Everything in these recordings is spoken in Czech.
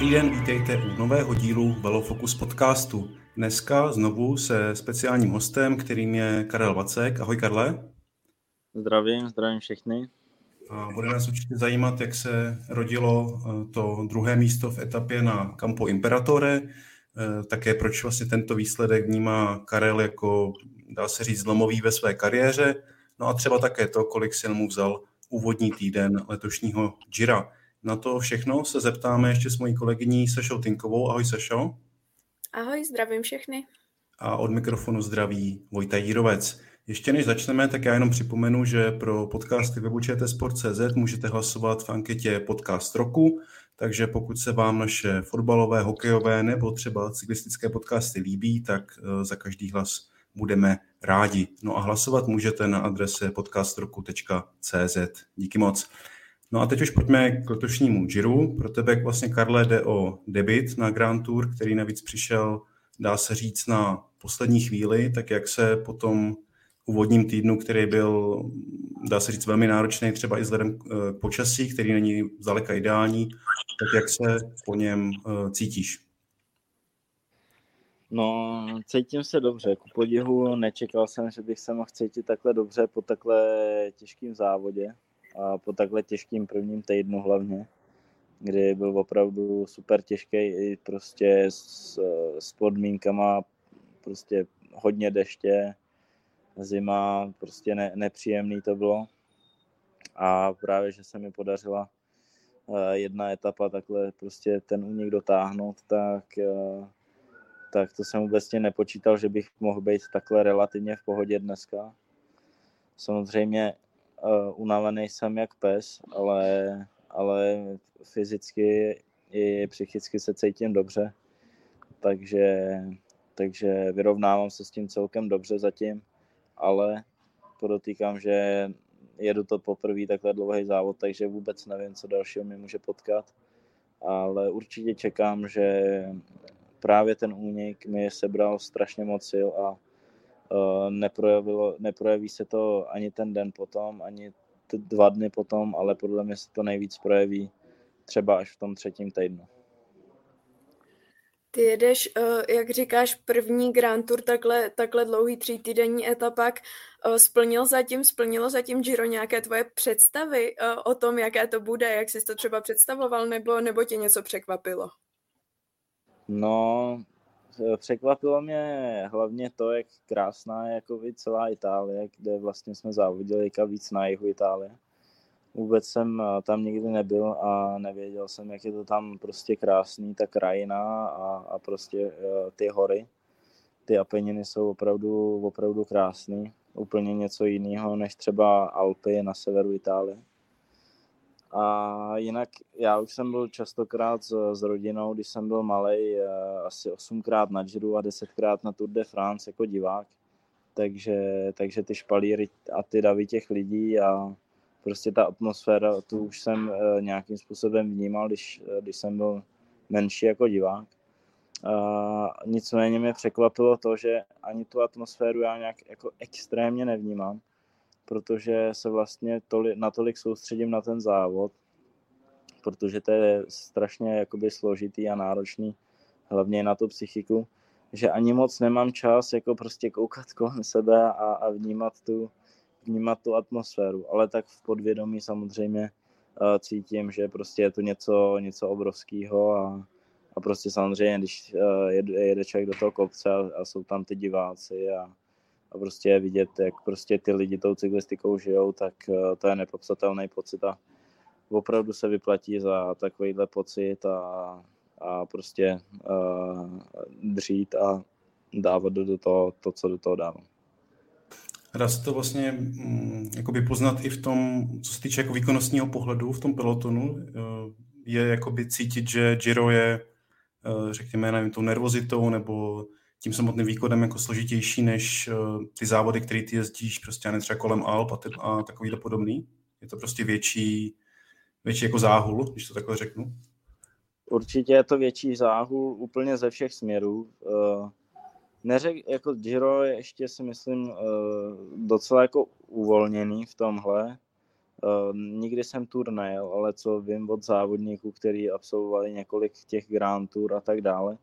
Dobrý den, vítejte u nového dílu Velofocus podcastu. Dneska znovu se speciálním hostem, kterým je Karel Vacek. Ahoj Karle. Zdravím, zdravím všechny. A bude nás určitě zajímat, jak se rodilo eh, to druhé místo v etapě na Campo Imperatore, eh, také proč vlastně tento výsledek vnímá Karel jako, dá se říct, zlomový ve své kariéře, no a třeba také to, kolik sil mu vzal úvodní týden letošního Gira. Na to všechno se zeptáme ještě s mojí kolegyní Sašou Tinkovou. Ahoj Sašo. Ahoj, zdravím všechny. A od mikrofonu zdraví Vojta Jírovec. Ještě než začneme, tak já jenom připomenu, že pro podcasty webu Sport.cz můžete hlasovat v anketě Podcast roku, takže pokud se vám naše fotbalové, hokejové nebo třeba cyklistické podcasty líbí, tak eh, za každý hlas budeme rádi. No a hlasovat můžete na adrese podcastroku.cz. Díky moc. No a teď už pojďme k letošnímu Giro. Pro tebe vlastně, Karle, jde o debit na Grand Tour, který navíc přišel, dá se říct, na poslední chvíli, tak jak se potom úvodním týdnu, který byl, dá se říct, velmi náročný, třeba i vzhledem k eh, počasí, který není zdaleka ideální, tak jak se po něm eh, cítíš? No, cítím se dobře. Ku podivu nečekal jsem, že bych se mohl cítit takhle dobře po takhle těžkým závodě a po takhle těžkým prvním týdnu hlavně, kdy byl opravdu super těžký i prostě s, s podmínkama prostě hodně deště, zima, prostě ne, nepříjemný to bylo. A právě, že se mi podařila eh, jedna etapa takhle prostě ten únik dotáhnout, tak, eh, tak to jsem vůbec nepočítal, že bych mohl být takhle relativně v pohodě dneska. Samozřejmě uh, unavený jsem jak pes, ale, ale fyzicky i psychicky se cítím dobře, takže, takže vyrovnávám se s tím celkem dobře zatím, ale podotýkám, že jedu to poprvé takhle dlouhý závod, takže vůbec nevím, co dalšího mi může potkat, ale určitě čekám, že právě ten únik mi sebral strašně moc sil a neprojevilo, neprojeví se to ani ten den potom, ani ty dva dny potom, ale podle mě se to nejvíc projeví třeba až v tom třetím týdnu. Ty jedeš, eh, jak říkáš, první Grand Tour, takhle, takhle dlouhý týdenní etapak. Eh, splnil zatím, splnilo zatím Giro nějaké tvoje představy o tom, jaké to bude, jak jsi to třeba představoval, nebo, nebo tě něco překvapilo? No, Eh, překvapilo mě hlavně to, jak krásná je jako celá Itálie, kde vlastně jsme závodili víc na jihu Itálie. Vůbec jsem eh, tam nikdy nebyl a nevěděl jsem, jak je to tam prostě krásný, ta krajina a, a prostě eh, ty hory. Ty Apeniny jsou opravdu, opravdu krásný. Úplně něco jiného než třeba Alpy na severu Itálie. A jinak já už jsem byl častokrát s, s rodinou, když jsem byl malý, eh, asi osmkrát na Giro a desetkrát na Tour de France jako divák. Takže, takže ty špalíry a ty davy těch lidí a prostě ta atmosféra, tu už jsem eh, nějakým způsobem vnímal, když, eh, když jsem byl menší jako divák. A nicméně mě překvapilo to, že ani tu atmosféru já nějak jako extrémně nevnímám protože se vlastně toli, natolik soustředím na ten závod, protože to je strašně jakoby složitý a náročný, hlavně na tu psychiku, že ani moc nemám čas jako prostě koukat kolem sebe a, a vnímat, tu, vnímat tu atmosféru, ale tak v podvědomí samozřejmě uh, cítím, že prostě je to něco, něco obrovského a, a prostě samozřejmě, když uh, jede, jede člověk do toho kopce a, a jsou tam ty diváci a, a prostě vidět, jak prostě ty lidi tou cyklistikou žijou, tak eh, to je nepopsatelný pocit a opravdu se vyplatí za takovýhle pocit a, a prostě uh, dřít a dávat do toho to, co do toho dávám. Dá se to vlastně jakoby poznat i v tom, co se týče jako výkonnostního pohledu v tom pelotonu. Eh, je jakoby cítit, že Giro je, řekněme, nevím, tou nervozitou nebo tím samotným výkonem jako složitější než uh, ty závody, které ty jezdíš prostě ne třeba kolem Alp a, ty, a takovýhle podobný? Je to prostě větší, větší jako záhul, když to takhle řeknu? Určitě je to větší záhul úplně ze všech směrů. Uh, neřek, jako Giro je ještě si myslím uh, docela jako uvolněný v tomhle. Nikdy jsem tur nejel, ale co vím od závodníků, kteří absolvovali několik těch Grand Tour a tak dále,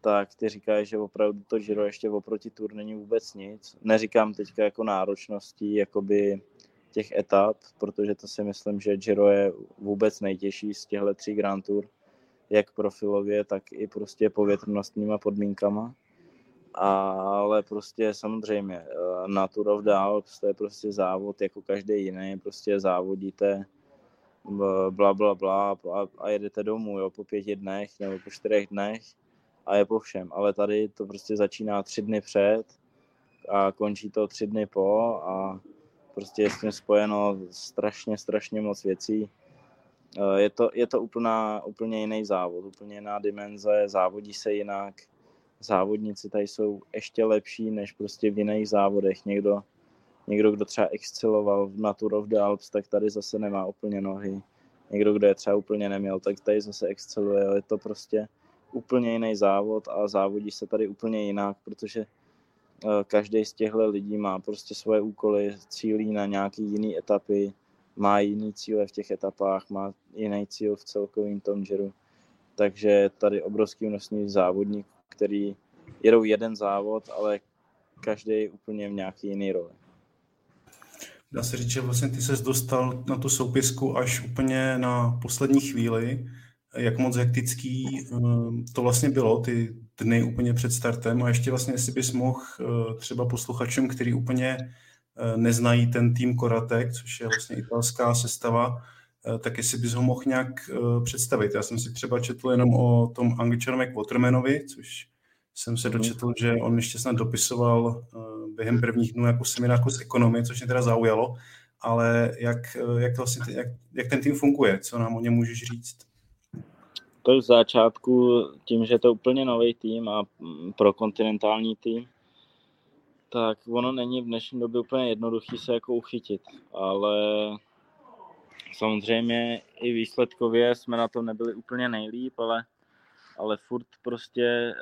tak ty říkají, že opravdu to Giro ještě oproti tur není vůbec nic. Neříkám teďka jako náročností jakoby těch etap, protože to si myslím, že Giro je vůbec nejtěžší z těchto tří Grand Tour, jak profilově, tak i prostě povětrnostníma podmínkama. Ale prostě samozřejmě eh, na Tour of the Alps to je prostě závod jako každý jiný, prostě závodíte bla, bla, bla a, a jedete domů jo, po pěti dnech nebo po čtyřech dnech a je po všem. Ale tady to prostě začíná tři dny před a končí to tři dny po a prostě je s tím spojeno strašně, strašně moc věcí. Eh, je to, je to úplná, úplně jiný závod, úplně jiná dimenze, závodí se jinak, závodníci tady jsou ještě lepší než prostě v jiných závodech. Někdo, někdo kdo třeba exceloval na Tour of the Alps, tak tady zase nemá úplně nohy. Někdo, kdo je třeba úplně neměl, tak tady zase exceluje. Je to prostě úplně jiný závod a závodí se tady úplně jinak, protože eh, každý z těchto lidí má prostě svoje úkoly, cílí na nějaký jiný etapy, má jiný cíle v těch etapách, má jiný cíl v celkovém tom Giro. Takže tady obrovský množství závodníků, který jedou jeden závod, ale každý úplně v nějaký jiný roli. Dá se říct, že vlastně ty ses dostal na tu soupisku až úplně na poslední chvíli. Jak moc hektický ehm, to vlastně bylo, ty dny úplně před startem a ještě vlastně, jestli bys mohl eh, třeba posluchačům, který úplně eh, neznají ten tým Koratek, což je vlastně italská sestava, eh, tak jestli bys ho mohl nějak představit. Já jsem si třeba četl jenom o tom Angličanovi Watermanovi, což jsem se mhm. dočetl, že on ještě snad dopisoval během prvních dnů jako seminářku z ekonomie, což mě teda zaujalo, ale jak, jak, to vlastně, jak, jak ten tým funguje, co nám o něm můžeš říct? To v začátku tím, že je to úplně nový tým a pro kontinentální tým, tak ono není v dnešní době úplně jednoduchý se jako uchytit, ale samozřejmě i výsledkově jsme na tom nebyli úplně nejlíp, ale, ale furt prostě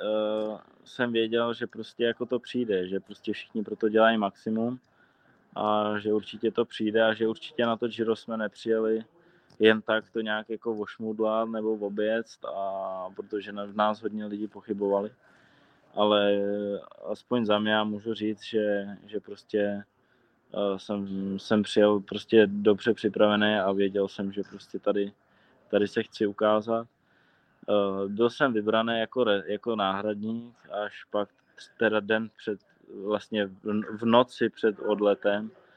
uh, jsem věděl, že prostě jako to přijde, že prostě všichni pro to dělají maximum a že určitě to přijde a že určitě na to Giro jsme nepřijeli jen tak to nějak jako vošmudlat nebo oběct, a protože v nás hodně lidí pochybovali. Ale aspoň za mě já můžu říct, že, že prostě uh, jsem, jsem přijel prostě dobře připravený a věděl jsem, že prostě tady, tady se chci ukázat. Uh, byl jsem vybraný jako, jako náhradník, až pak teda den před, vlastně v, noci před odletem, Eh,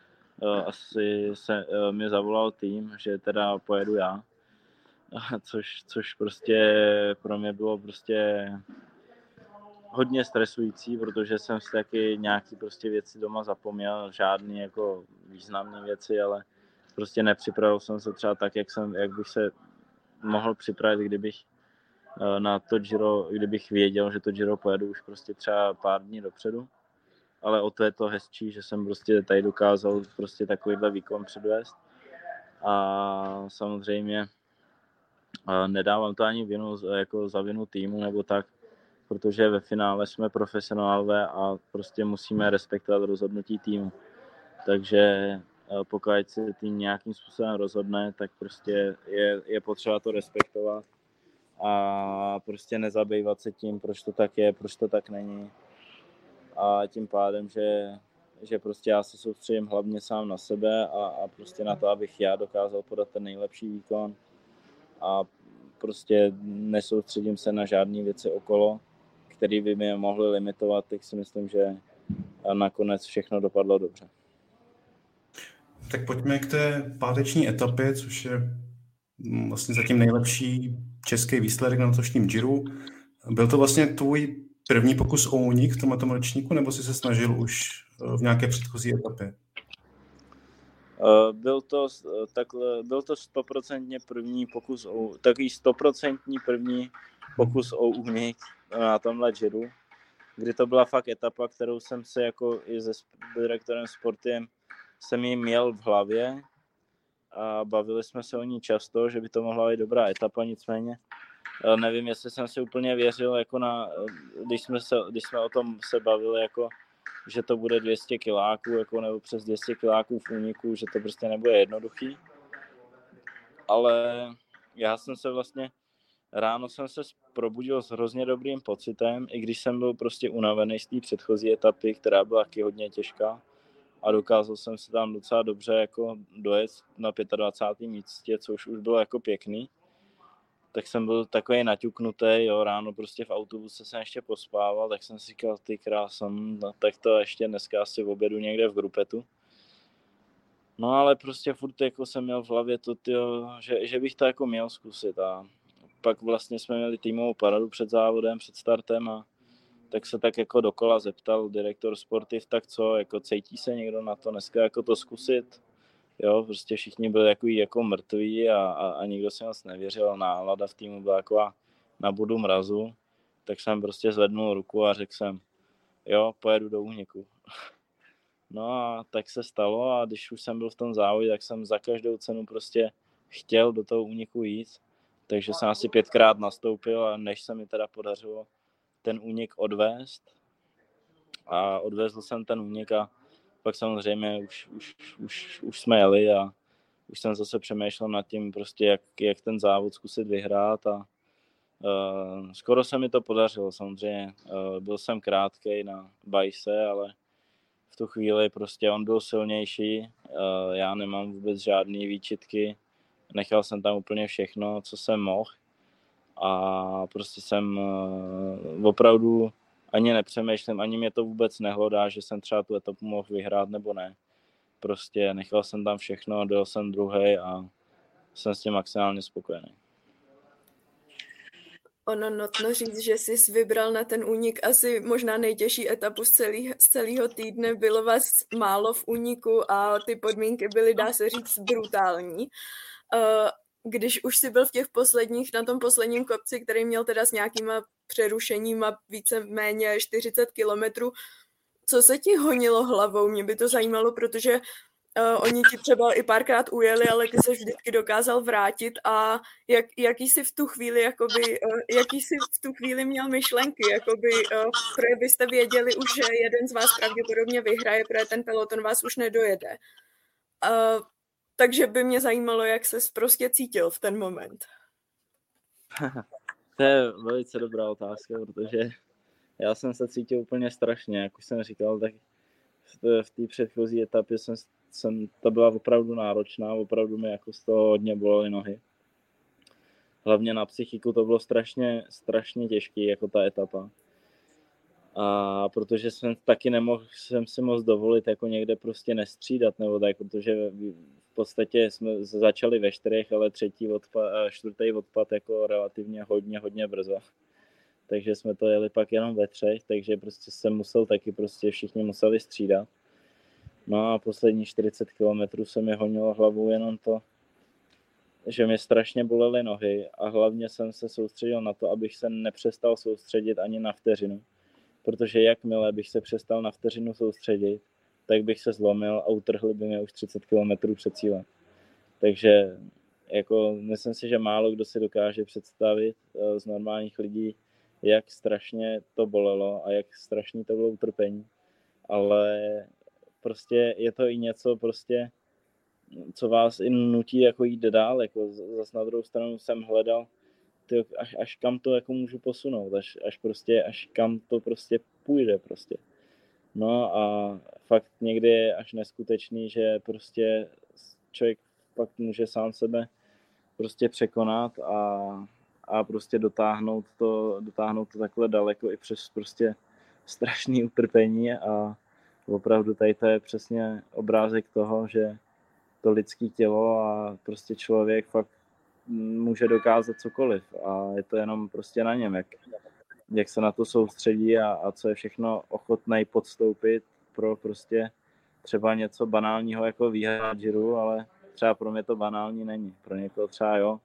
asi se eh, mi zavolal tým, že teda pojedu já, což, což prostě pro mě bylo prostě hodně stresující, protože jsem si taky nějaký prostě věci doma zapomněl, žádný jako významné věci, ale prostě nepřipravil jsem se třeba tak, jak, jsem, jak bych se mohl připravit, kdybych eh, na to Giro, kdybych věděl, že to Giro pojedu už prostě třeba pár dní dopředu ale o to je to hezčí, že jsem prostě tady dokázal prostě takovýhle výkon předvést. A samozřejmě nedávám to ani vinu jako za vinu týmu nebo tak, protože ve finále jsme profesionálové a prostě musíme respektovat rozhodnutí týmu. Takže pokud se tým nějakým způsobem rozhodne, tak prostě je, je potřeba to respektovat a prostě nezabývat se tím, proč to tak je, proč to tak není a tím pádem, že, že prostě já se soustředím hlavně sám na sebe a, a prostě na to, abych já dokázal podat ten nejlepší výkon a prostě nesoustředím se na žádné věci okolo, které by mě mohly limitovat, tak si myslím, že nakonec všechno dopadlo dobře. Tak pojďme k té páteční etapě, což je vlastně zatím nejlepší český výsledek na letošním Giro. Byl to vlastně tvůj první pokus o únik v tomto ročníku, nebo jsi se snažil už eh, v nějaké předchozí etapě? Eh, byl to, eh, takhle, byl to stoprocentně první pokus o, takový stoprocentní první pokus o únik na tomhle Giro. kdy to byla fakt etapa, kterou jsem se jako i se direktorem sportem jsem ji měl v hlavě a bavili jsme se o ní často, že by to mohla být dobrá etapa, nicméně nevím, jestli jsem si úplně věřil, jako na, eh, když, jsme se, když jsme o tom se bavili, jako, že to bude 200 kiláků, jako, nebo přes 200 kiláků v úniku, že to prostě nebude jednoduchý. Ale já jsem se vlastně, ráno jsem se probudil s hrozně dobrým pocitem, i když jsem byl prostě unavený z té předchozí etapy, která byla taky hodně těžká a dokázal jsem se tam docela dobře jako dojet na 25. místě, což už bylo jako pěkný. Tak jsem byl takový naťuknutý, jo, ráno prostě v autobuse jsem ještě pospával, tak jsem si říkal, ty krásem, no, tak to ještě dneska asi v obědu někde v grupetu. No ale prostě furt jako jsem měl v hlavě to, tyjo, že, že bych to jako měl zkusit a pak vlastně jsme měli týmovou paradu před závodem, před startem a tak se tak jako dokola zeptal direktor sportiv, tak co, jako cítí se někdo na to dneska jako to zkusit? Jo, prostě všichni byli jako, jako mrtví a, a, a nikdo si moc nevěřil, nálada v týmu byla jako na budu mrazu, tak jsem prostě zvednul ruku a řekl jsem, jo, pojedu do úniku. No a tak se stalo a když už jsem byl v tom závodě, tak jsem za každou cenu prostě chtěl do toho úniku jít, takže jsem asi pětkrát nastoupil a než se mi teda podařilo ten únik odvést a odvezl jsem ten únik a pak samozřejmě už, už, už, už jsme jeli a už jsem zase přemýšlel nad tím prostě, jak, jak ten závod zkusit vyhrát a uh, skoro se mi to podařilo samozřejmě. Uh, byl jsem krátkej na bajse, ale v tu chvíli prostě on byl silnější, uh, já nemám vůbec žádné výčitky, nechal jsem tam úplně všechno, co jsem mohl. A prostě jsem uh, opravdu ani nepřemýšlím, ani mě to vůbec nehlodá, že jsem třeba tu etapu mohl vyhrát nebo ne. Prostě nechal jsem tam všechno, dojel jsem druhý a jsem s tím maximálně spokojený. Ono nutno říct, že jsi vybral na ten únik asi možná nejtěžší etapu z, celý, z celého týdne. Bylo vás málo v úniku a ty podmínky byly, dá se říct, brutální. Uh, když už si byl v těch posledních, na tom posledním kopci, který měl teda s nějakýma přerušeníma více méně 40 kilometrů, co se ti honilo hlavou? Mě by to zajímalo, protože uh, oni ti třeba i párkrát ujeli, ale ty se vždycky dokázal vrátit a jak, jaký jsi v tu chvíli, jakoby, uh, jaký jsi v tu chvíli měl myšlenky, jakoby, uh, protože byste věděli už, že jeden z vás pravděpodobně vyhraje, protože ten peloton vás už nedojede. Uh, takže by mě zajímalo, jak se prostě cítil v ten moment. to je velice dobrá otázka, protože já jsem se cítil úplně strašně, jak už jsem říkal, tak v té předchozí etapě jsem, jsem, to byla opravdu náročná, opravdu mi jako z toho hodně bolely nohy. Hlavně na psychiku to bylo strašně, strašně těžký, jako ta etapa. A protože jsem taky nemohl jsem si moc dovolit jako někde prostě nestřídat, nebo tak, protože v podstatě jsme začali ve čtyřech, ale třetí odpad, čtvrtý odpad jako relativně hodně, hodně brzo. Takže jsme to jeli pak jenom ve třech, takže prostě jsem musel taky prostě všichni museli střídat. No a poslední 40 kilometrů se mi honilo hlavou jenom to, že mě strašně bolely nohy a hlavně jsem se soustředil na to, abych se nepřestal soustředit ani na vteřinu. Protože jakmile bych se přestal na vteřinu soustředit, tak bych se zlomil a utrhli by mě už 30 km před cílem. Takže jako myslím si, že málo kdo si dokáže představit uh, z normálních lidí, jak strašně to bolelo a jak strašný to bylo utrpení. Ale prostě je to i něco prostě, co vás i nutí jako jít dál. Jako zase na druhou stranu jsem hledal, ty, až, až, kam to jako můžu posunout, až, až prostě, až kam to prostě půjde prostě. No a fakt někdy je až neskutečný, že prostě člověk pak může sám sebe prostě překonat a, a prostě dotáhnout to, dotáhnout to takhle daleko i přes prostě strašný utrpení a opravdu tady to je přesně obrázek toho, že to lidské tělo a prostě člověk fakt může dokázat cokoliv a je to jenom prostě na něm, jak, jak se na to soustředí a, a co je všechno ochotný podstoupit pro prostě třeba něco banálního jako výhra Giro, ale třeba pro mě to banální není. Pro někoho třeba jo,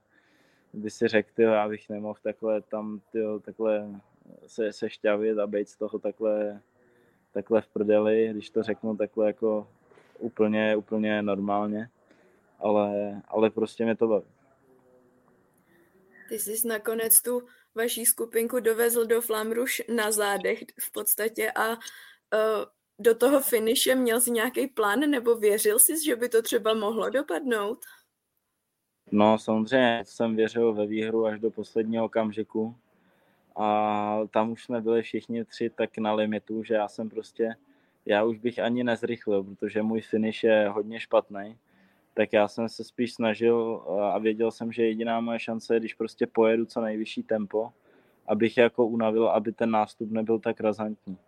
by si řekl, tyjo, já bych nemohl takhle tam tyjo, takhle se, se šťavit a být z toho takhle, takhle v prdeli, když to řeknu takhle jako úplně, úplně normálně, ale, ale prostě mě to baví. Ty jsi nakonec tu vaší skupinku dovezl do Flamruš na zádech v podstatě a uh, do toho finiše měl jsi nějaký plán nebo věřil jsi, že by to třeba mohlo dopadnout? No samozřejmě jsem věřil ve výhru až do posledního okamžiku a tam už jsme byli všichni tři tak na limitu, že já jsem prostě, já už bych ani nezrychlil, protože můj finish je hodně špatný, tak já jsem se spíš snažil a věděl jsem, že jediná moje šance je, když prostě pojedu co nejvyšší tempo, abych jako unavil, aby ten nástup nebyl tak razantní.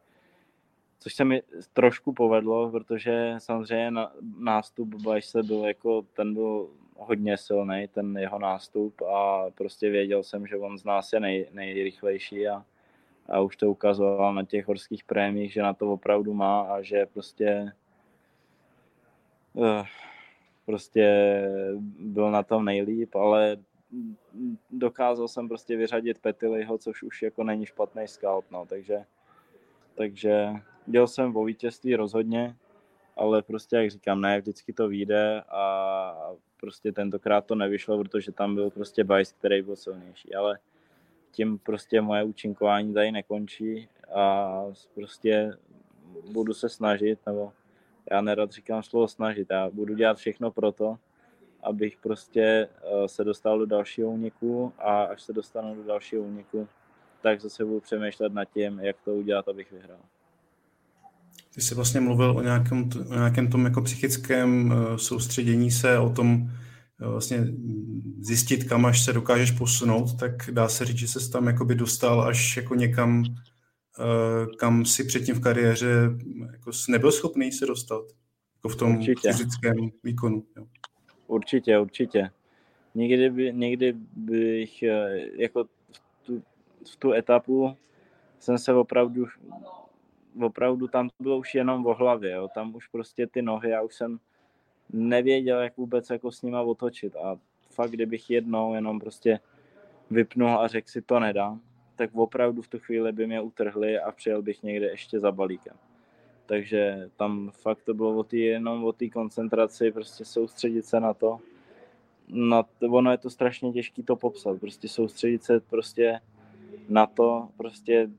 Což se mi trošku povedlo, protože samozřejmě nástup Bajse byl jako, ten byl hodně silný, ten jeho nástup a prostě věděl jsem, že on z nás je nej, nejrychlejší a, a už to ukazoval na těch horských prémích, že na to opravdu má a že prostě uh, prostě byl na tom nejlíp, ale dokázal jsem prostě vyřadit Petilyho, což už jako není špatný scout, no, takže, takže Dělal jsem o vítězství rozhodně, ale prostě, jak říkám, ne, vždycky to vyjde a prostě tentokrát to nevyšlo, protože tam byl prostě Bajs, který byl silnější, ale tím prostě moje účinkování tady nekončí a prostě budu se snažit, nebo já nerad říkám slovo snažit, já budu dělat všechno pro to, abych prostě eh, se dostal do dalšího úniku a až se dostanu do dalšího úniku, tak zase budu přemýšlet nad tím, jak to udělat, abych vyhrál. Ty jsi vlastně mluvil o nějakém, o nějakém tom jako psychickém uh, soustředění se, o tom uh, vlastně zjistit, kam až se dokážeš posunout, tak dá se říct, že se tam jakoby dostal až jako někam, kam si předtím v kariéře jako nebyl schopný se dostat, jako v tom určitě. fyzickém výkonu. Jo. Určitě, určitě. Někdy, by, někdy bych jako v tu, v tu etapu jsem se opravdu opravdu tam to bylo už jenom o hlavě, jo. tam už prostě ty nohy, já už jsem nevěděl, jak vůbec jako s nima otočit a fakt, kdybych jednou jenom prostě vypnul a řekl si to nedám, tak opravdu v tu chvíli by mě utrhli a přijel bych někde ještě za balíkem. Takže tam fakt to bylo o tý, jenom o té koncentraci, prostě soustředit se na to. Na to, ono je to strašně těžké to popsat, prostě soustředit se prostě na to, prostě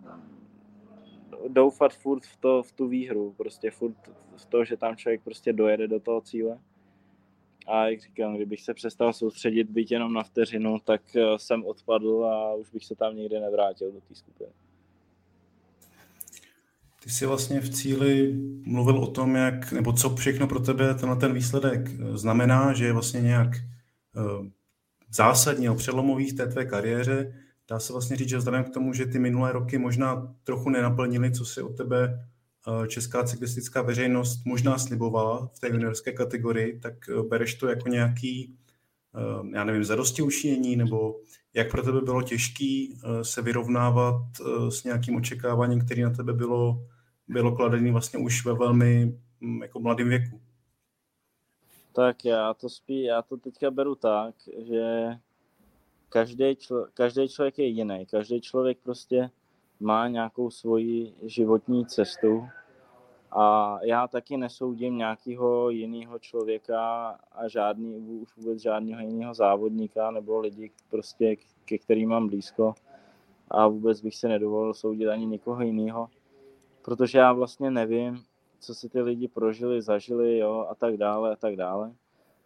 doufat furt v, to, v tu výhru, prostě furt v to, že tam člověk prostě dojede do toho cíle. A jak říkám, kdybych se přestal soustředit být jenom na vteřinu, tak eh, jsem odpadl a už bych se tam nikdy nevrátil do té skupiny. Ty jsi vlastně v cíli mluvil o tom, jak, nebo co všechno pro tebe tenhle ten výsledek znamená, že je vlastně nějak uh, zásadně o přelomových té tvé kariéře dá se vlastně říct, že vzhledem k tomu, že ty minulé roky možná trochu nenaplnili, co si od tebe eh, česká cyklistická veřejnost možná slibovala v té juniorské kategorii, tak eh, bereš to jako nějaký, eh, já nevím, zadosti učinění, nebo jak pro tebe bylo těžký se vyrovnávat s nějakým očekáváním, který na tebe bylo, bylo kladený vlastně už ve velmi hm, jako mladém věku? Tak já to spí, já to teďka beru tak, že každý, člo, každý člověk je jiný. Každý člověk prostě má nějakou svoji životní cestu a já taky nesoudím nějakého jiného člověka a žádný, už vůbec žádného jiného závodníka nebo lidi, prostě, ke kterým mám blízko a vůbec bych se nedovolil soudit ani nikoho jiného, protože já vlastně nevím, co si ty lidi prožili, zažili jo, a tak dále a tak dále.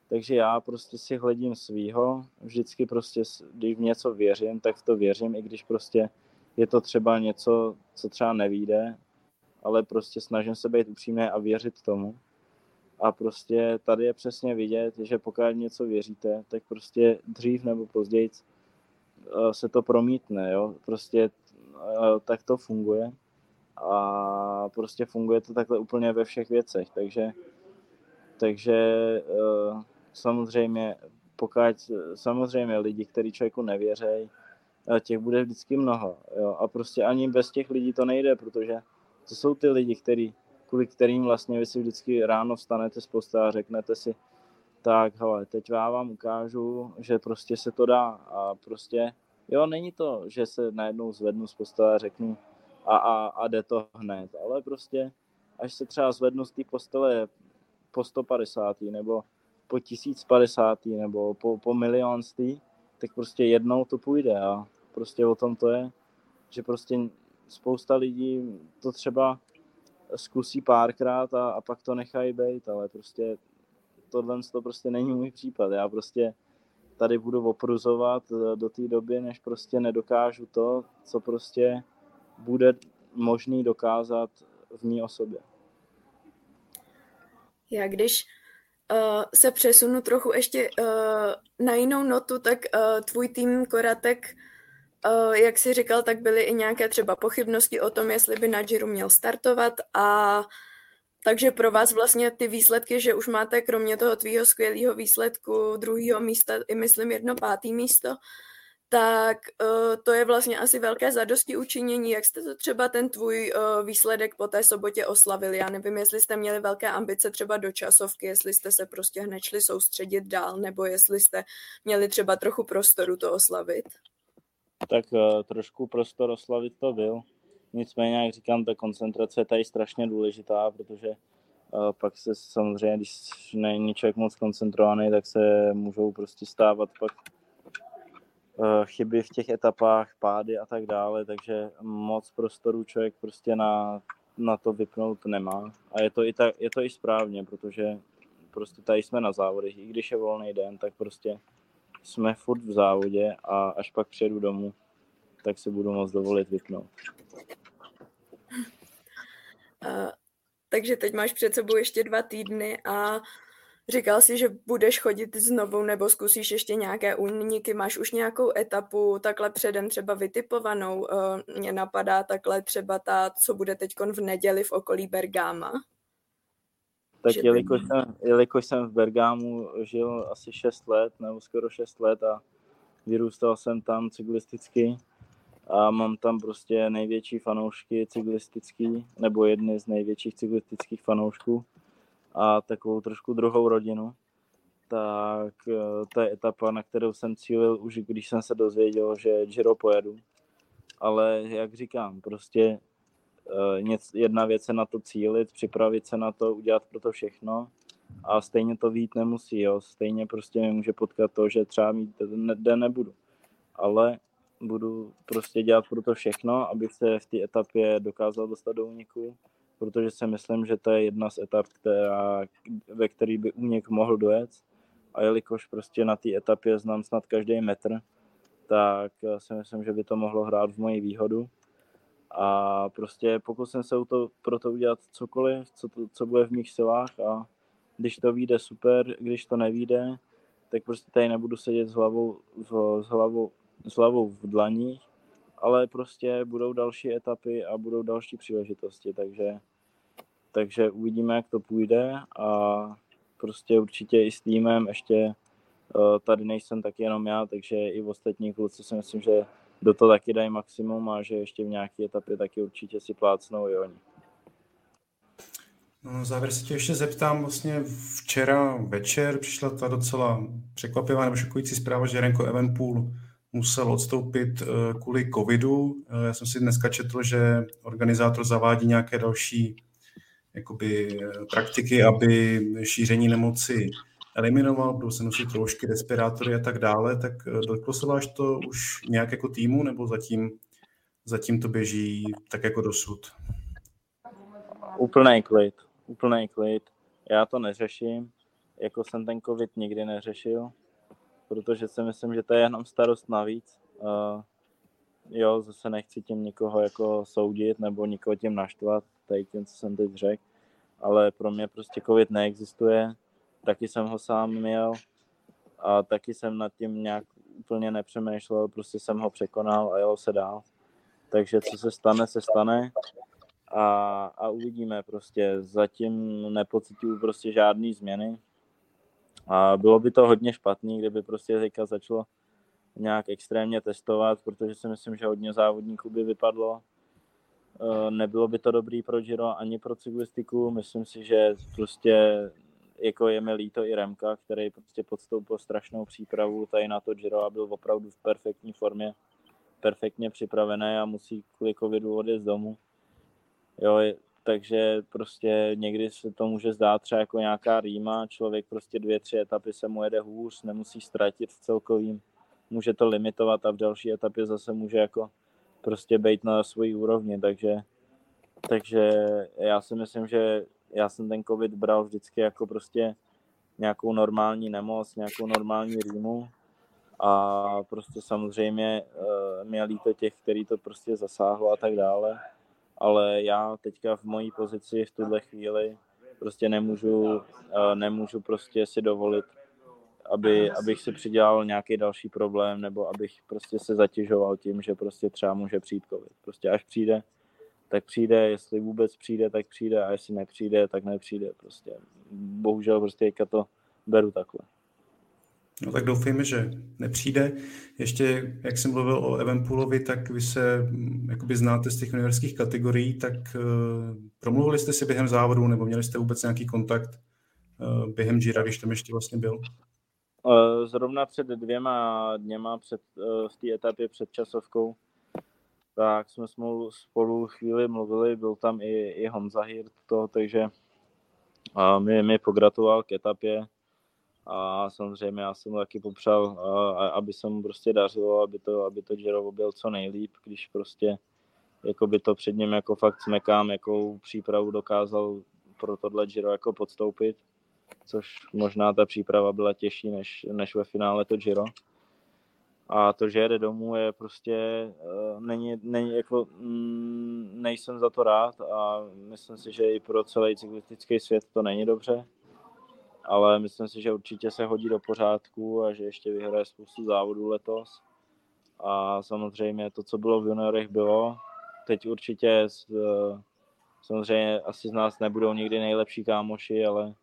Takže já prostě si hledím svýho, vždycky prostě, když v něco věřím, tak v to věřím, i když prostě je to třeba něco, co třeba nevíde, ale prostě snažím se být upřímný a věřit tomu. A prostě tady je přesně vidět, že pokud něco věříte, tak prostě dřív nebo později eh, se to promítne, jo. Prostě eh, tak to funguje. A prostě funguje to takhle úplně ve všech věcech, takže takže uh, samozřejmě, pokud samozřejmě lidi, kteří člověku nevěřejí, těch bude vždycky mnoho. Jo? A prostě ani bez těch lidí to nejde, protože to jsou ty lidi, který, kvůli kterým vlastně vy si vždycky ráno vstanete z postele a řeknete si, tak hele, teď já vám ukážu, že prostě se to dá a prostě Jo, není to, že se najednou zvednu z postele a řeknu a, a, a jde to hned, ale prostě až se třeba zvednu z té postele po 150. nebo po 1050. nebo po, po milionstý, tak prostě jednou to půjde a prostě o tom to je, že prostě spousta lidí to třeba zkusí párkrát a, a pak to nechají být, ale prostě tohle to prostě není můj případ. Já prostě tady budu opruzovat do té doby, než prostě nedokážu to, co prostě bude možný dokázat v mý osobě. Já když uh, se přesunu trochu ještě uh, na jinou notu, tak uh, tvůj tým Koratek, jak jsi říkal, tak byly i nějaké třeba pochybnosti o tom, jestli by na Giro měl startovat a takže pro vás vlastně ty výsledky, že už máte kromě toho tvýho skvělého výsledku druhého místa i myslím jedno pátý místo, tak uh, to je vlastně asi velké zadosti učinění. Jak jste to třeba ten tvůj uh, výsledek po té sobotě oslavili? Já nevím, jestli jste měli velké ambice třeba do časovky, jestli jste se prostě hned šli soustředit dál, nebo jestli jste měli třeba trochu prostoru to oslavit. Tak uh, trošku prostor oslavit to byl. Nicméně, jak říkám, ta koncentrace je tady strašně důležitá, protože uh, pak se samozřejmě, když není člověk moc koncentrovaný, tak se můžou prostě stávat pak Eh, chyby v těch etapách, pády a tak dále, takže moc prostoru člověk prostě na, na to vypnout nemá. A je to, i ta, je to i správně, protože prostě tady jsme na závodech, i když je volný den, tak prostě jsme furt v závodě a až pak přijedu domů, tak si budu moc dovolit vypnout. Uh, takže teď máš před sebou ještě dva týdny a Říkal jsi, že budeš chodit znovu nebo zkusíš ještě nějaké úniky, máš už nějakou etapu takhle předem třeba vytipovanou. Eh, Mně napadá takhle třeba ta, co bude teď v neděli v okolí Bergáma. Tak jelikož jsem, jelikož jsem v Bergámu žil asi 6 let, nebo skoro 6 let a vyrůstal jsem tam cyklisticky a mám tam prostě největší fanoušky cyklistický, nebo jedny z největších cyklistických fanoušků, a takovou trošku druhou rodinu, tak eh, to je etapa, na kterou jsem cílil už když jsem se dozvěděl, že Giro pojedu. Ale jak říkám, prostě jedna věc je na to cílit, připravit se na to, udělat pro to všechno a stejně to vít nemusí, jo. Stejně prostě mi může potkat to, že třeba mít den nebudu. Ale budu prostě dělat pro to všechno, abych se v té etapě dokázal dostat do úniku protože si myslím, že to je jedna z etap, která, ve který by únik mohl dojet. A jelikož prostě na té etapě znám snad každý metr, tak si myslím, že by to mohlo hrát v moji výhodu. A prostě pokusím se to, pro to udělat cokoliv, co, to, co bude v mých silách a když to vyjde super, když to nevíde, tak prostě tady nebudu sedět s hlavou, v, s hlavou, s hlavou v dlaních, ale prostě budou další etapy a budou další příležitosti, takže, takže uvidíme, jak to půjde a prostě určitě i s týmem ještě eh, tady nejsem taky jenom já, takže i v ostatní kluci si myslím, že do toho taky dají maximum a že ještě v nějaké etapě taky určitě si plácnou i oni. No, závěr se tě ještě zeptám, vlastně včera večer přišla ta docela překvapivá nebo šokující zpráva, že Renko Evenpool musel odstoupit eh, kvůli covidu. Eh, já jsem si dneska četl, že organizátor zavádí nějaké další jakoby, eh, praktiky, aby šíření nemoci eliminoval, budou se nosit roušky, respirátory a tak dále, tak dotklo se to už nějak jako týmu, nebo zatím, zatím to běží tak jako dosud? Úplný klid, úplný klid. Já to neřeším, jako jsem ten covid nikdy neřešil protože si myslím, že to je jenom starost navíc. Uh, jo, zase nechci tím někoho jako soudit nebo nikoho tím naštvat, tady tím, co jsem teď řekl, ale pro mě prostě covid neexistuje, taky jsem ho sám měl a taky jsem nad tím nějak úplně nepřemýšlel, prostě jsem ho překonal a jelo se dál. Takže co se stane, se stane a, a uvidíme prostě. Zatím nepocituju prostě žádný změny, a bylo by to hodně špatný, kdyby prostě teďka začalo nějak extrémně testovat, protože si myslím, že hodně závodníků by vypadlo. E, nebylo by to dobrý pro Giro ani pro cyklistiku. Myslím si, že prostě jako je mi líto i Remka, který prostě podstoupil strašnou přípravu tady na to Giro a byl opravdu v perfektní formě. perfektně připravený a musí kvůli covidu odjet z domu. Jo, takže prostě někdy se to může zdát třeba jako nějaká rýma, člověk prostě dvě, tři etapy se mu jede hůř, nemusí ztratit v celkovým, může to limitovat a v další etapě zase může jako prostě být na svojí úrovni, takže, takže já si myslím, že já jsem ten covid bral vždycky jako prostě nějakou normální nemoc, nějakou normální rýmu a prostě samozřejmě uh, mě líto těch, který to prostě zasáhlo a tak dále, ale já teďka v mojí pozici v tuhle chvíli prostě nemůžu, uh, nemůžu prostě si dovolit, aby, abych si přidělal nějaký další problém nebo abych prostě se zatěžoval tím, že prostě třeba může přijít covid. Prostě až přijde, tak přijde, jestli vůbec přijde, tak přijde a jestli nepřijde, tak nepřijde. Prostě bohužel prostě to beru takhle. No tak doufejme, že nepřijde. Ještě, jak jsem mluvil o Evenpoolovi, tak vy se mm, jakoby znáte z těch univerzských kategorií, tak uh, promluvili jste si během závodu nebo měli jste vůbec nějaký kontakt uh, během Gira, když tam ještě vlastně byl? Uh, zrovna před dvěma dněma před, v té etapě před časovkou, tak jsme spolu, spolu chvíli mluvili, byl tam i, i Honza Hirt, to, takže uh, mi, mi pogratuloval k etapě, a samozřejmě já jsem mu taky popřál, aby se mu prostě dařilo, aby to, aby to Giro byl co nejlíp, když prostě jako by to před ním jako fakt smekám, jakou přípravu dokázal pro tohle Giro jako podstoupit, což možná ta příprava byla těžší než, než ve finále to Giro. A to, že jede domů, je prostě, uh, není, není jako, mm, nejsem za to rád a myslím si, že i pro celý cyklistický svět to není dobře ale myslím si, že určitě se hodí do pořádku a že ještě vyhraje spoustu závodů letos. A samozřejmě to, co bylo v juniorech, bylo. Teď určitě samozřejmě asi z nás nebudou nikdy nejlepší kámoši, ale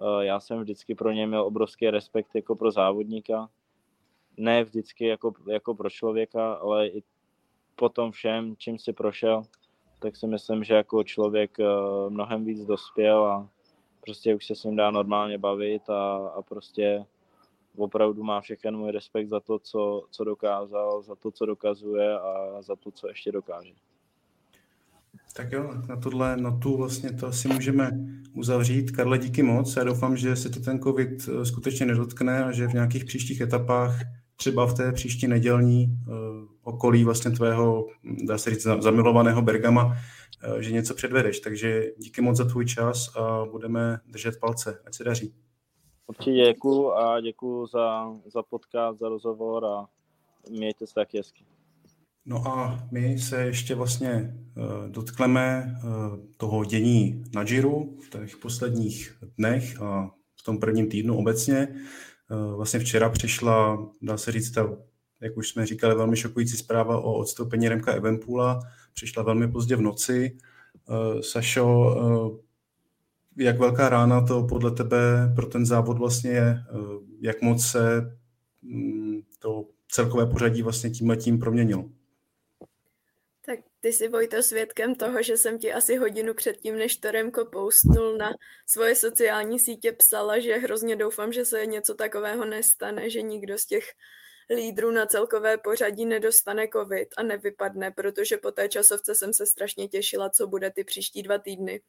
eh, já jsem vždycky pro ně měl obrovský respekt jako pro závodníka. Ne vždycky jako, jako pro člověka, ale i po tom všem, čím si prošel, tak si myslím, že jako člověk eh, mnohem víc dospěl a prostě už se s ním dá normálně bavit a, a prostě opravdu má všechen můj respekt za to, co, co dokázal, za to, co dokazuje a za to, co ještě dokáže. Tak jo, na, tohle, na tu vlastně to asi můžeme uzavřít. Karle, díky moc. Já doufám, že se to ten covid eh, skutečně nedotkne a že v nějakých příštích etapách, třeba v té příští nedělní uh, okolí vlastně tvého, dá se říct, zamilovaného Bergama, Eh, že něco předvedeš. Takže díky moc za tvůj čas a budeme držet palce. Ať se daří. Určitě děkuji a děkuji za, za podcast, za rozhovor a mějte se tak hezky. No a my se ještě vlastně uh, dotkneme toho dění na Giro v těch posledních dnech a v tom prvním týdnu obecně. Uh, vlastně včera přišla, dá se říct, ta, jak už jsme říkali, velmi šokující zpráva o odstoupení Remka Evenpoola přišla velmi pozdě v noci. Uh, Sašo, uh, jak velká rána to podle tebe pro ten závod vlastně je? Jak moc se um, to celkové pořadí vlastně tím tím proměnilo? Ty jsi Vojto svědkem toho, že jsem ti asi hodinu předtím, než to Remko postnul na svoje sociální sítě psala, že hrozně doufám, že se něco takového nestane, že nikdo z těch lídrů na celkové pořadí nedostane covid a nevypadne, protože po té časovce jsem se strašně těšila, co bude ty příští dva týdny.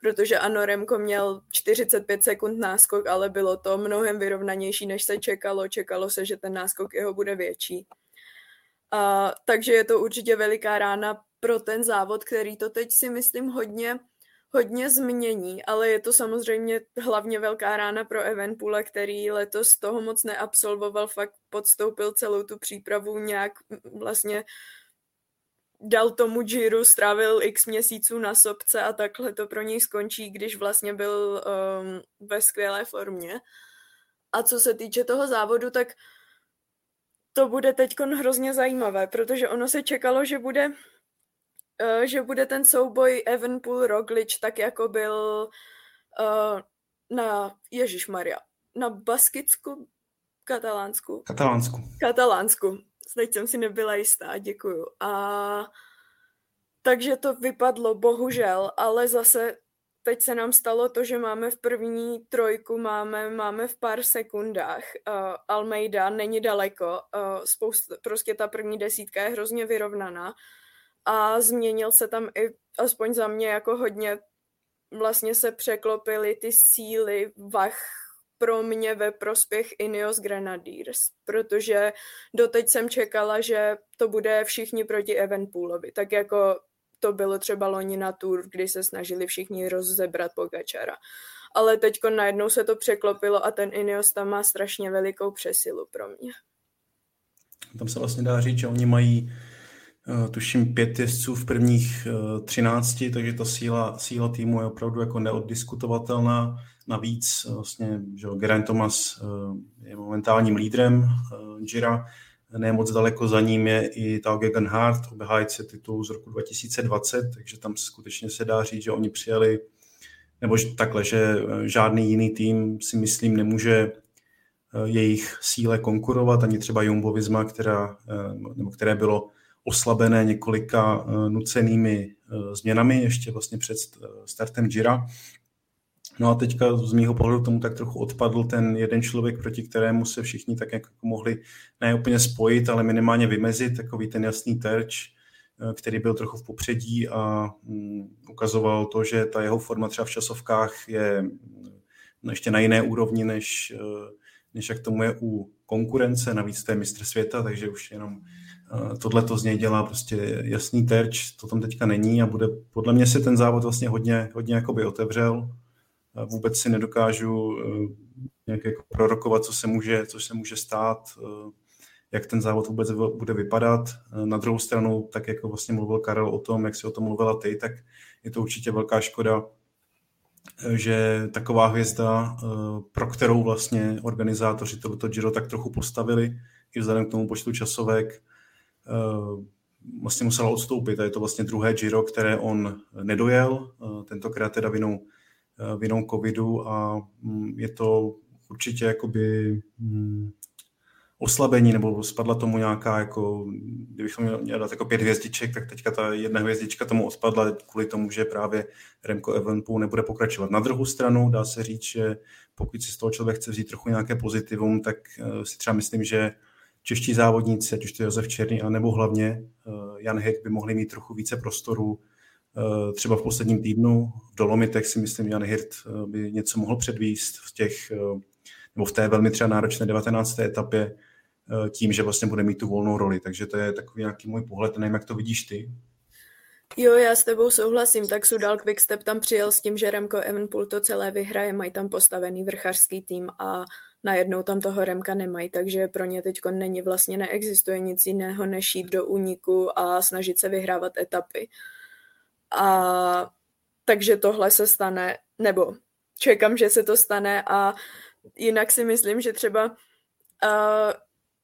Protože ano, Remko měl 45 sekund náskok, ale bylo to mnohem vyrovnanější, než se čekalo. Čekalo se, že ten náskok jeho bude větší. A, takže je to určitě veliká rána pro ten závod, který to teď si myslím hodně hodně změní, ale je to samozřejmě hlavně velká rána pro Evenpoola, který letos toho moc neabsolvoval, fakt podstoupil celou tu přípravu nějak vlastně dal tomu Giro, strávil x měsíců na sobce a takhle to pro něj skončí, když vlastně byl um, ve skvělé formě. A co se týče toho závodu, tak to bude teď hrozně zajímavé, protože ono se čekalo, že bude uh, že bude ten souboj Evenpool Roglič tak jako byl uh, na Ježíš Maria, na Baskicku, Katalánsku. Katalánsku. Katalánsku. Teď jsem si nebyla jistá, děkuju. A takže to vypadlo, bohužel, ale zase teď se nám stalo to, že máme v první trojku, máme, máme v pár sekundách. Uh, Almeida není daleko, uh, spoust, prostě ta první desítka je hrozně vyrovnaná a změnil se tam i, aspoň za mě, jako hodně vlastně se překlopily ty síly vach pro mě ve prospěch Ineos Grenadiers, protože doteď jsem čekala, že to bude všichni proti Evenpoolovi, tak jako to bylo třeba loni na Tour, kdy se snažili všichni rozebrat Pogačara. Ale teď najednou se to překlopilo a ten Ineos tam má strašně velikou přesilu pro mě. Tam se vlastně dá říct, že oni mají uh, tuším pět jezdců v prvních uh, třinácti, takže ta síla, síla týmu je opravdu jako neoddiskutovatelná. Navíc uh, vlastně, že Geraint Thomas je momentálním lídrem Gira, ne moc daleko za ním je i Tao Gegenhardt, obhájce titulu z roku 2020, takže tam skutečně se dá říct, že oni přijeli, nebo takhle, že eh, žádný jiný tým si myslím nemůže eh, jejich síle konkurovat, ani třeba Jumbo Visma, která, eh, nebo které bylo oslabené několika nucenými změnami ještě vlastně před startem Gira. No a teďka z mýho pohledu tomu tak trochu odpadl ten jeden člověk, proti kterému se všichni tak jako mohli ne úplně spojit, ale minimálně vymezit, takový ten jasný terč, eh, který byl trochu v popředí a mm, ukazoval to, že ta jeho forma třeba v časovkách je mm, ještě na jiné úrovni, než, eh, než jak tomu je u konkurence, navíc to je mistr světa, takže už jenom eh, tohle to z něj dělá prostě jasný terč, to tam teďka není a bude, podle mě se ten závod vlastně hodně, hodně jakoby otevřel, vůbec si nedokážu eh, nějak jako prorokovat, co se může, co se může stát, eh, jak ten závod vůbec bude vypadat. Eh, na druhou stranu, tak jako vlastně mluvil Karel o tom, jak si o tom mluvila ty, tak je to určitě velká škoda, že taková hvězda, pro kterou vlastně organizátoři tohoto Giro tak trochu postavili, i vzhledem k tomu počtu časovek, vlastně musela odstoupit. A je to vlastně druhé Giro, které on nedojel, tentokrát teda vinou vinou covidu a mm, je to určitě jakoby mm, oslabení, nebo spadla tomu nějaká, jako, kdybychom měli dát jako pět hvězdiček, tak teďka ta jedna hvězdička tomu odpadla kvůli tomu, že právě Remco Evenpool nebude pokračovat. Na druhou stranu dá se říct, že pokud si z toho člověk chce vzít trochu nějaké pozitivum, tak eh, si třeba myslím, že čeští závodníci, ať už to je Josef Černý, a nebo hlavně eh, Jan Hek by mohli mít trochu více prostoru třeba v posledním týdnu v Dolomitech si myslím, Jan Hirt eh, by něco mohl předvíst v těch, eh, nebo v té velmi třeba náročné 19. etapě tím, že vlastně bude mít tu volnou roli. Takže to je takový nějaký můj pohled, nevím, jak to vidíš ty. Jo, já s tebou souhlasím, tak Sudal Quickstep tam přijel s tím, že Remko Evenpool to celé vyhraje, mají tam postavený vrchařský tým a najednou tam toho Remka nemají, takže pro ně teď není vlastně neexistuje nic jiného, než jít do úniku a snažit se vyhrávat etapy. A takže tohle se stane, nebo čekám, že se to stane a jinak si myslím, že třeba uh,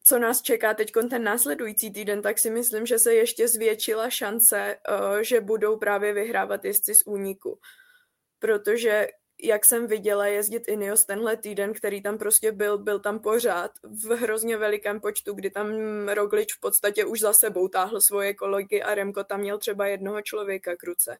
co nás čeká teď ten následující týden, tak si myslím, že se ještě zvětšila šance, uh, že budou právě vyhrávat jezdci z úniku. Protože jak jsem viděla jezdit Ineos tenhle týden, který tam prostě byl, byl tam pořád v hrozně velikém počtu, kdy tam Roglič v podstatě už za sebou táhl svoje kolegy a Remko tam měl třeba jednoho člověka k ruce.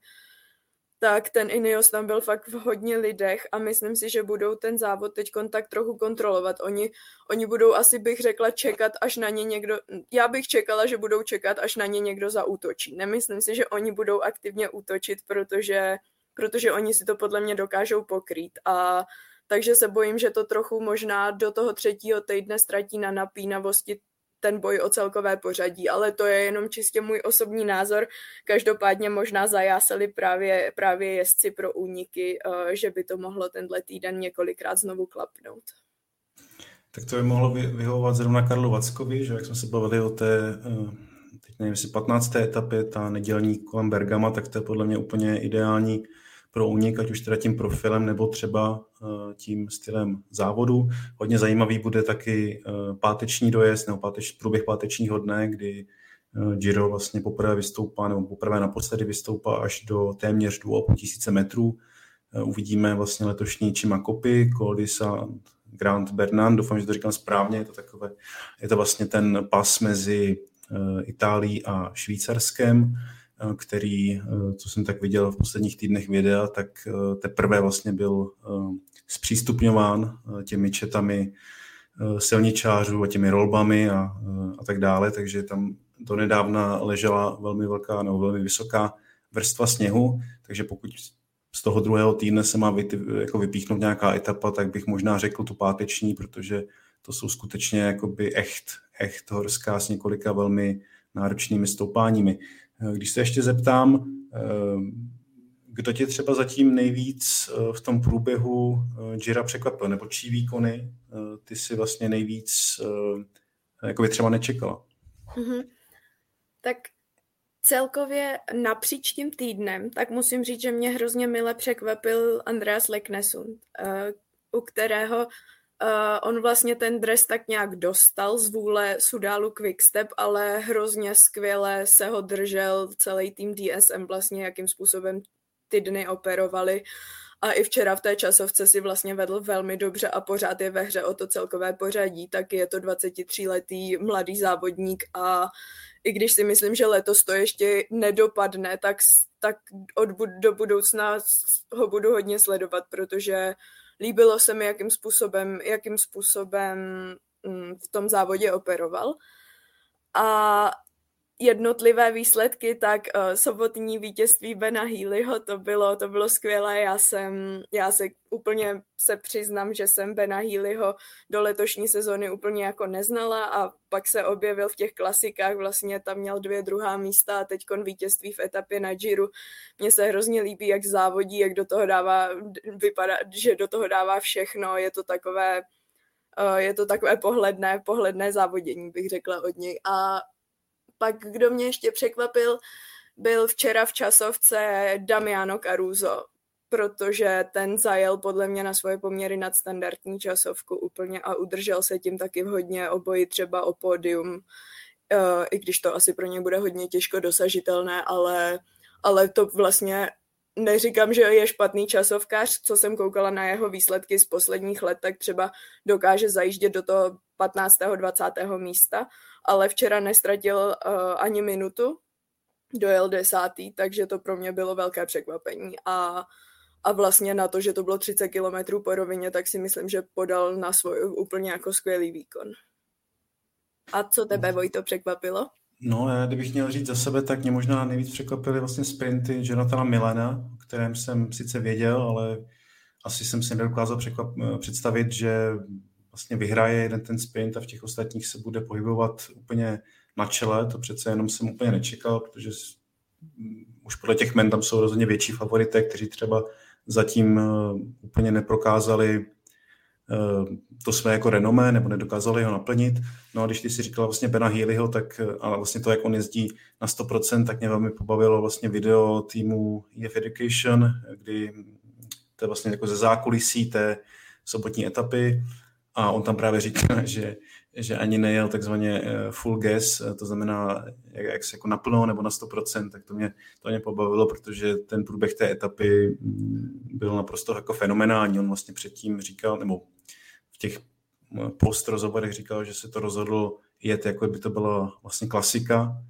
Tak ten Ineos tam byl fakt v hodně lidech a myslím si, že budou ten závod teď tak trochu kontrolovat. Oni, oni budou asi bych řekla čekat, až na ně někdo, já bych čekala, že budou čekat, až na ně někdo zaútočí. Nemyslím si, že oni budou aktivně útočit, protože protože oni si to podle mě dokážou pokrýt a takže se bojím, že to trochu možná do toho třetího týdne ztratí na napínavosti ten boj o celkové pořadí, ale to je jenom čistě můj osobní názor. Každopádně možná zajásali právě, právě jezdci pro úniky, eh, že by to mohlo tenhle týden několikrát znovu klapnout. Tak to by mohlo vyhovovat zrovna Karlu Vackovi, že jak jsme se bavili o té eh, teď nevím, jestli 15. etapě, ta nedělní kolem Bergama, tak to je podle mě úplně ideální pro únik, ať už teda tím profilem nebo třeba eh, tím stylem závodu. Hodně zajímavý bude taky eh, páteční dojezd nebo páteč, průběh pátečního dne, kdy eh, Giro vlastně poprvé vystoupá, nebo poprvé naposledy vystoupá až do téměř 2,5 tisíce metrů. Uvidíme vlastně letošní Chimakopy, Coldisa, Grand Bernard, doufám, že to říkám správně, je to takové, je to vlastně ten pas mezi Itálií a Švýcarskem. Který, co jsem tak viděl v posledních týdnech videa, tak teprve vlastně byl zpřístupňován těmi četami silničářů a těmi rolbami a, a tak dále, takže tam do nedávna ležela velmi velká nebo velmi vysoká vrstva sněhu, takže pokud z toho druhého týdne se má vy, jako vypíchnout nějaká etapa, tak bych možná řekl tu páteční, protože to jsou skutečně jakoby echt, echt horská s několika velmi náročnými stoupáními. Když se ještě zeptám, eh, kdo tě třeba zatím nejvíc eh, v tom průběhu Jira eh, překvapil, nebo čí výkony ty si vlastně nejvíc jako by třeba nečekala? Mm-hmm. Tak celkově napříč tím týdnem, tak musím říct, že mě hrozně mile překvapil Andreas Leknesund, eh, u kterého Uh, on vlastně ten dres tak nějak dostal z vůle Sudálu Quickstep, ale hrozně skvěle se ho držel celý tým DSM vlastně, jakým způsobem ty dny operovali. A i včera v té časovce si vlastně vedl velmi dobře a pořád je ve hře o to celkové pořadí, tak je to 23-letý mladý závodník a i když si myslím, že letos to ještě nedopadne, tak, tak od do budoucna ho budu hodně sledovat, protože líbilo se mi, jakým způsobem, jakým způsobem mm, v tom závodě operoval. A jednotlivé výsledky, tak uh, sobotní vítězství Bena Healyho, to bylo, to bylo skvělé. Já jsem, já se úplně se přiznám, že jsem Bena Healyho do letošní sezóny úplně jako neznala a pak se objevil v těch klasikách, vlastně tam měl dvě druhá místa a teď vítězství v etapě na Giro. Mně se hrozně líbí, jak závodí, jak do toho dává, vypadá, že do toho dává všechno, je to takové, uh, je to takové pohledné, pohledné závodění, bych řekla od něj. A pak, kdo mě ještě překvapil, byl včera v časovce Damiano Caruso, protože ten zajel podle mě na svoje poměry nadstandardní časovku úplně a udržel se tím taky v hodně oboji třeba o pódium, eh, i když to asi pro ně bude hodně těžko dosažitelné, ale, ale to vlastně neříkám, že je špatný časovkář, co jsem koukala na jeho výsledky z posledních let, tak třeba dokáže zajíždět do toho 15. 20. místa, ale včera nestratil uh, ani minutu, dojel desátý, takže to pro mě bylo velké překvapení a, a vlastně na to, že to bylo 30 km po rovině, tak si myslím, že podal na svůj úplně jako skvělý výkon. A co tebe, Vojto, překvapilo? No, já kdybych měl říct za sebe, tak mě možná nejvíc překvapily vlastně sprinty Jonathana Milena, o kterém jsem sice věděl, ale asi jsem si nedokázal překvap, představit, že vlastně vyhraje jeden ten sprint a v těch ostatních se bude pohybovat úplně na čele. To přece jenom jsem úplně nečekal, protože už podle těch men tam jsou rozhodně větší favorité, kteří třeba zatím eh, úplně neprokázali to své jako renomé nebo nedokázali ho naplnit. No a když ty si říkala vlastně Bena Healyho, tak eh, ale vlastně to, jak on jezdí na 100%, tak mě velmi pobavilo vlastně video týmu EF Education, kdy to je vlastně jako ze zákulisí té sobotní etapy a on tam právě říká, že, že ani nejel takzvaně eh, full gas, to znamená, jak, jak se jako naplno nebo na 100%, tak to mě, to mě pobavilo, protože ten průběh té etapy mm, byl naprosto jako fenomenální. On vlastně předtím říkal, nebo těch eh, post rozhovorech říkal, že se to rozhodl jet, jako by to byla vlastně klasika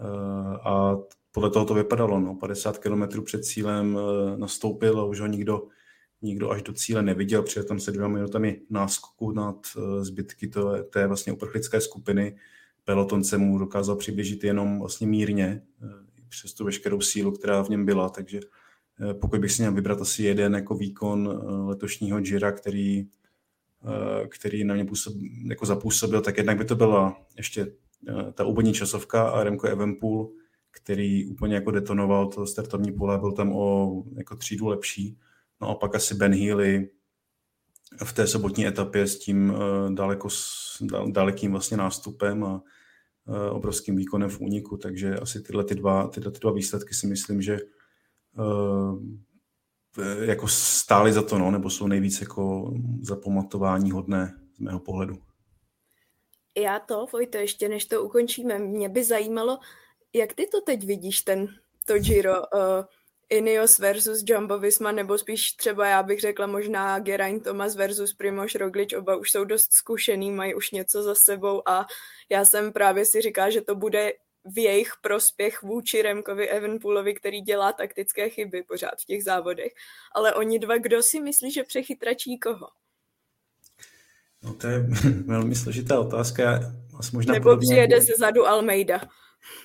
eh, a podle toho to vypadalo. No. 50 km před cílem nastoupil a už ho nikdo nikdo až do cíle neviděl, přijel tam se dvěma minutami náskoku nad eh, zbytky to, té vlastně uprchlické skupiny. Peloton se mu dokázal přiblížit jenom vlastně mírně, eh, přes tu veškerou sílu, která v něm byla, takže eh, pokud bych si měl vybrat asi jeden jako výkon letošního Gira, který, který na mě působ, jako zapůsobil, tak jednak by to byla ještě ta úvodní časovka a Remco Evenpool, který úplně jako detonoval to startovní pole, byl tam o jako třídu lepší. No a pak asi Ben Healy v té sobotní etapě s tím uh, daleko, dalekým vlastně nástupem a obrovským výkonem v úniku, takže asi tyhle ty dva, tyhle ty dva výsledky si myslím, že jako stály za to, no, nebo jsou nejvíc jako zapamatování hodné z mého pohledu. Já to, Vojto, ještě než to ukončíme, mě by zajímalo, jak ty to teď vidíš, ten to Giro, uh, Ineos versus Jumbo Visma, nebo spíš třeba já bych řekla možná Geraint Thomas versus Primož Roglič, oba už jsou dost zkušený, mají už něco za sebou a já jsem právě si říkala, že to bude v jejich prospěch vůči Remkovi Evenpoolovi, který dělá taktické chyby pořád v těch závodech. Ale oni dva, kdo si myslí, že přechytračí koho? No to je velmi složitá otázka. Možná Nebo podobně přijede jako, ze zadu Almeida.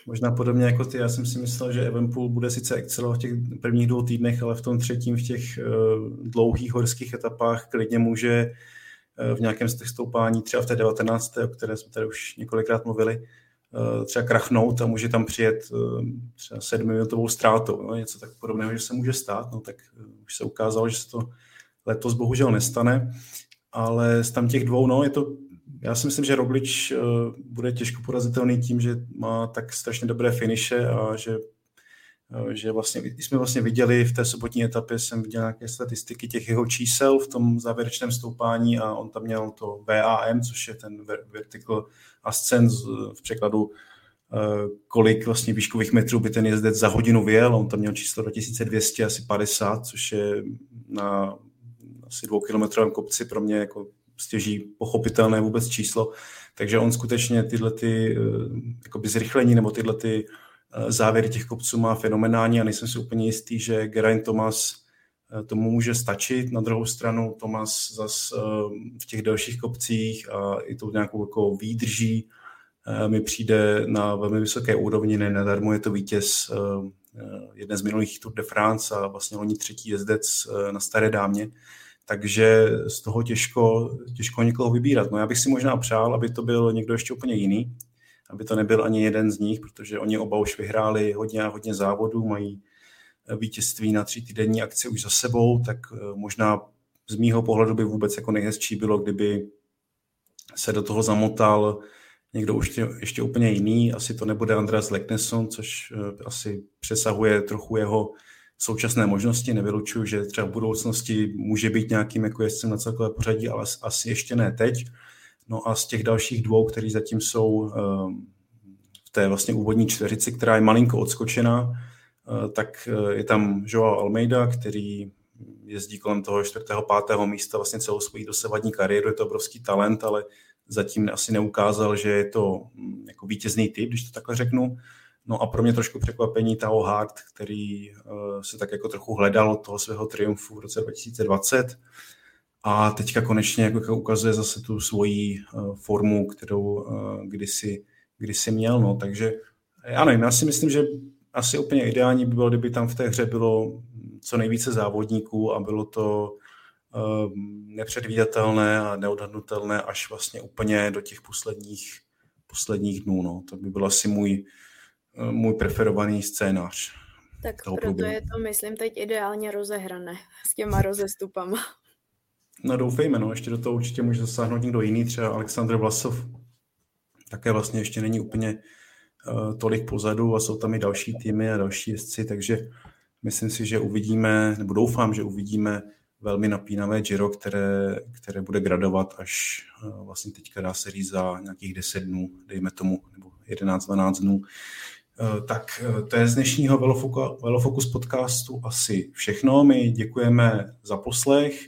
Možná podobně jako ty. Já jsem si myslel, že Evenpool bude sice excelovat v těch prvních dvou týdnech, ale v tom třetím, v těch uh, dlouhých horských etapách klidně může uh, v nějakém z těch stoupání, třeba v té 19., o které jsme tady už několikrát mluvili, třeba krachnout a může tam přijet uh, třeba sedmiminutovou ztrátou. No, něco tak podobného, že se může stát. No, tak uh, už se ukázalo, že se to letos bohužel nestane ale z tam těch dvou, no, je to, já si myslím, že Roglič bude těžko porazitelný tím, že má tak strašně dobré finiše a že že vlastně, jsme vlastně viděli v té sobotní etapě, jsem viděl nějaké statistiky těch jeho čísel v tom závěrečném stoupání a on tam měl to VAM, což je ten Vertical Ascent v překladu eh, kolik vlastně výškových metrů by ten jezdec za hodinu vyjel. On tam měl číslo 2200, asi 50, což je na asi dvoukilometrovém kopci pro mě jako stěží pochopitelné vůbec číslo. Takže on skutečně tyhle ty eh, jakoby zrychlení nebo tyhle ty eh, závěry těch kopců má fenomenální a nejsem si úplně jistý, že Geraint Thomas tomu může stačit. Na druhou stranu Thomas zas v těch dalších kopcích a i tou nějakou jako výdrží mi přijde na velmi vysoké úrovni, ne nadarmo je to vítěz jedné z minulých Tour de France a vlastně oni třetí jezdec na Staré dámě takže z toho těžko, těžko někoho vybírat. No já bych si možná přál, aby to byl někdo ještě úplně jiný, aby to nebyl ani jeden z nich, protože oni oba už vyhráli hodně a hodně závodů, mají vítězství na tři týdenní akci už za sebou, tak eh, možná z mýho pohledu by vůbec jako nejhezčí bylo, kdyby se do toho zamotal někdo už ještě, ještě úplně jiný. Asi to nebude Andreas Leknesson, což eh, asi přesahuje trochu jeho současné možnosti. Nevylučuju, že třeba v budoucnosti může být nějakým jako jezdcem na celkové pořadí, ale asi ještě ne teď. No a z těch dalších dvou, který zatím jsou ehm, v té vlastně úvodní čtverici, která je malinko odskočená, eh, tak eh, je tam Joao Almeida, který jezdí kolem toho čtvrtého, pátého místa vlastně celou svou dosavadní kariéru, je to obrovský talent, ale zatím asi neukázal, že je to hm, jako vítězný typ, když to takhle řeknu. No a pro mě trošku překvapení Tao Hart, který uh, se tak jako trochu hledal toho svého triumfu v roce 2020 a teďka konečně jako ukazuje zase tu svoji formu, kterou kdysi, kdysi měl. No. Takže já nevím, já si myslím, že asi úplně ideální by bylo, kdyby tam v té hře bylo co nejvíce závodníků a bylo to uh, nepředvídatelné a neodhadnutelné až vlastně úplně do těch posledních, posledních dnů. No. To by byl asi můj, můj preferovaný scénář. Tak proto průběhu. je to, myslím, teď ideálně rozehrané s těma rozestupama. No doufejme, no, ještě do toho určitě může zasáhnout někdo jiný, třeba Aleksandr Vlasov. Také vlastně ještě není úplně tolik pozadu a jsou tam i další týmy a další jezdci, takže myslím si, že uvidíme, nebo doufám, že uvidíme velmi napínavé Giro, které, které bude gradovat až uh, vlastně teďka dá se říct za nějakých 10 dnů, dejme tomu, nebo 11-12 dnů. Eh, tak eh, to je z dnešního Velofokus podcastu asi všechno. My děkujeme za poslech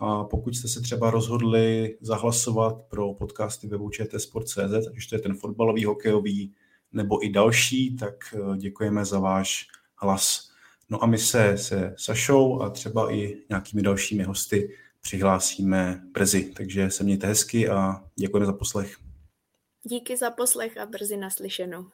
a pokud jste se třeba rozhodli zahlasovat pro podcasty webu Sport.cz, ať už to je ten fotbalový, hokejový nebo i další, tak eh, děkujeme za váš hlas. No a my se se Sašou a třeba i nějakými dalšími hosty přihlásíme brzy. Takže se mějte hezky a děkujeme za poslech. Díky za poslech a brzy naslyšenou.